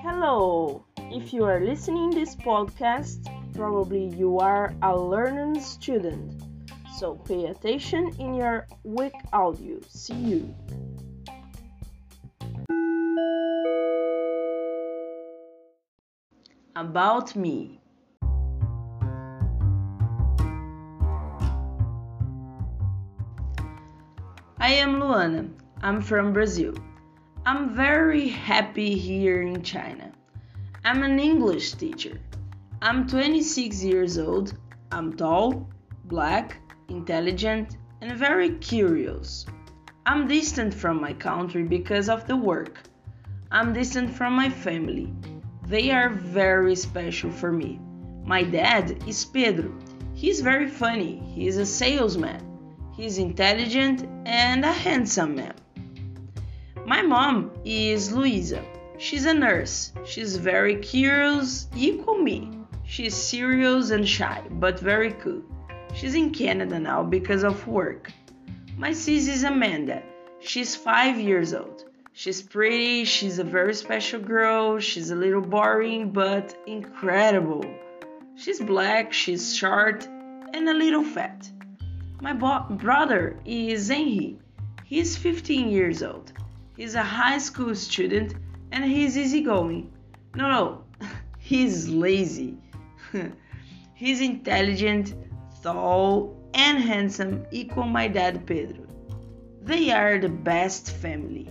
Hello! If you are listening this podcast, probably you are a learning student. So pay attention in your week audio. See you. About me. I am Luana. I'm from Brazil. I'm very happy here in China. I'm an English teacher. I'm 26 years old. I'm tall, black, intelligent, and very curious. I'm distant from my country because of the work. I'm distant from my family. They are very special for me. My dad is Pedro. He's very funny. He's a salesman. He's intelligent and a handsome man. My mom is Luisa. She's a nurse. She's very curious, equal me. She's serious and shy, but very cool. She's in Canada now because of work. My sis is Amanda. She's five years old. She's pretty, she's a very special girl, she's a little boring but incredible. She's black, she's short, and a little fat. My brother is Henry. He's 15 years old. He's a high school student and he's easygoing. No, no, he's lazy. he's intelligent, tall, and handsome, equal my dad Pedro. They are the best family.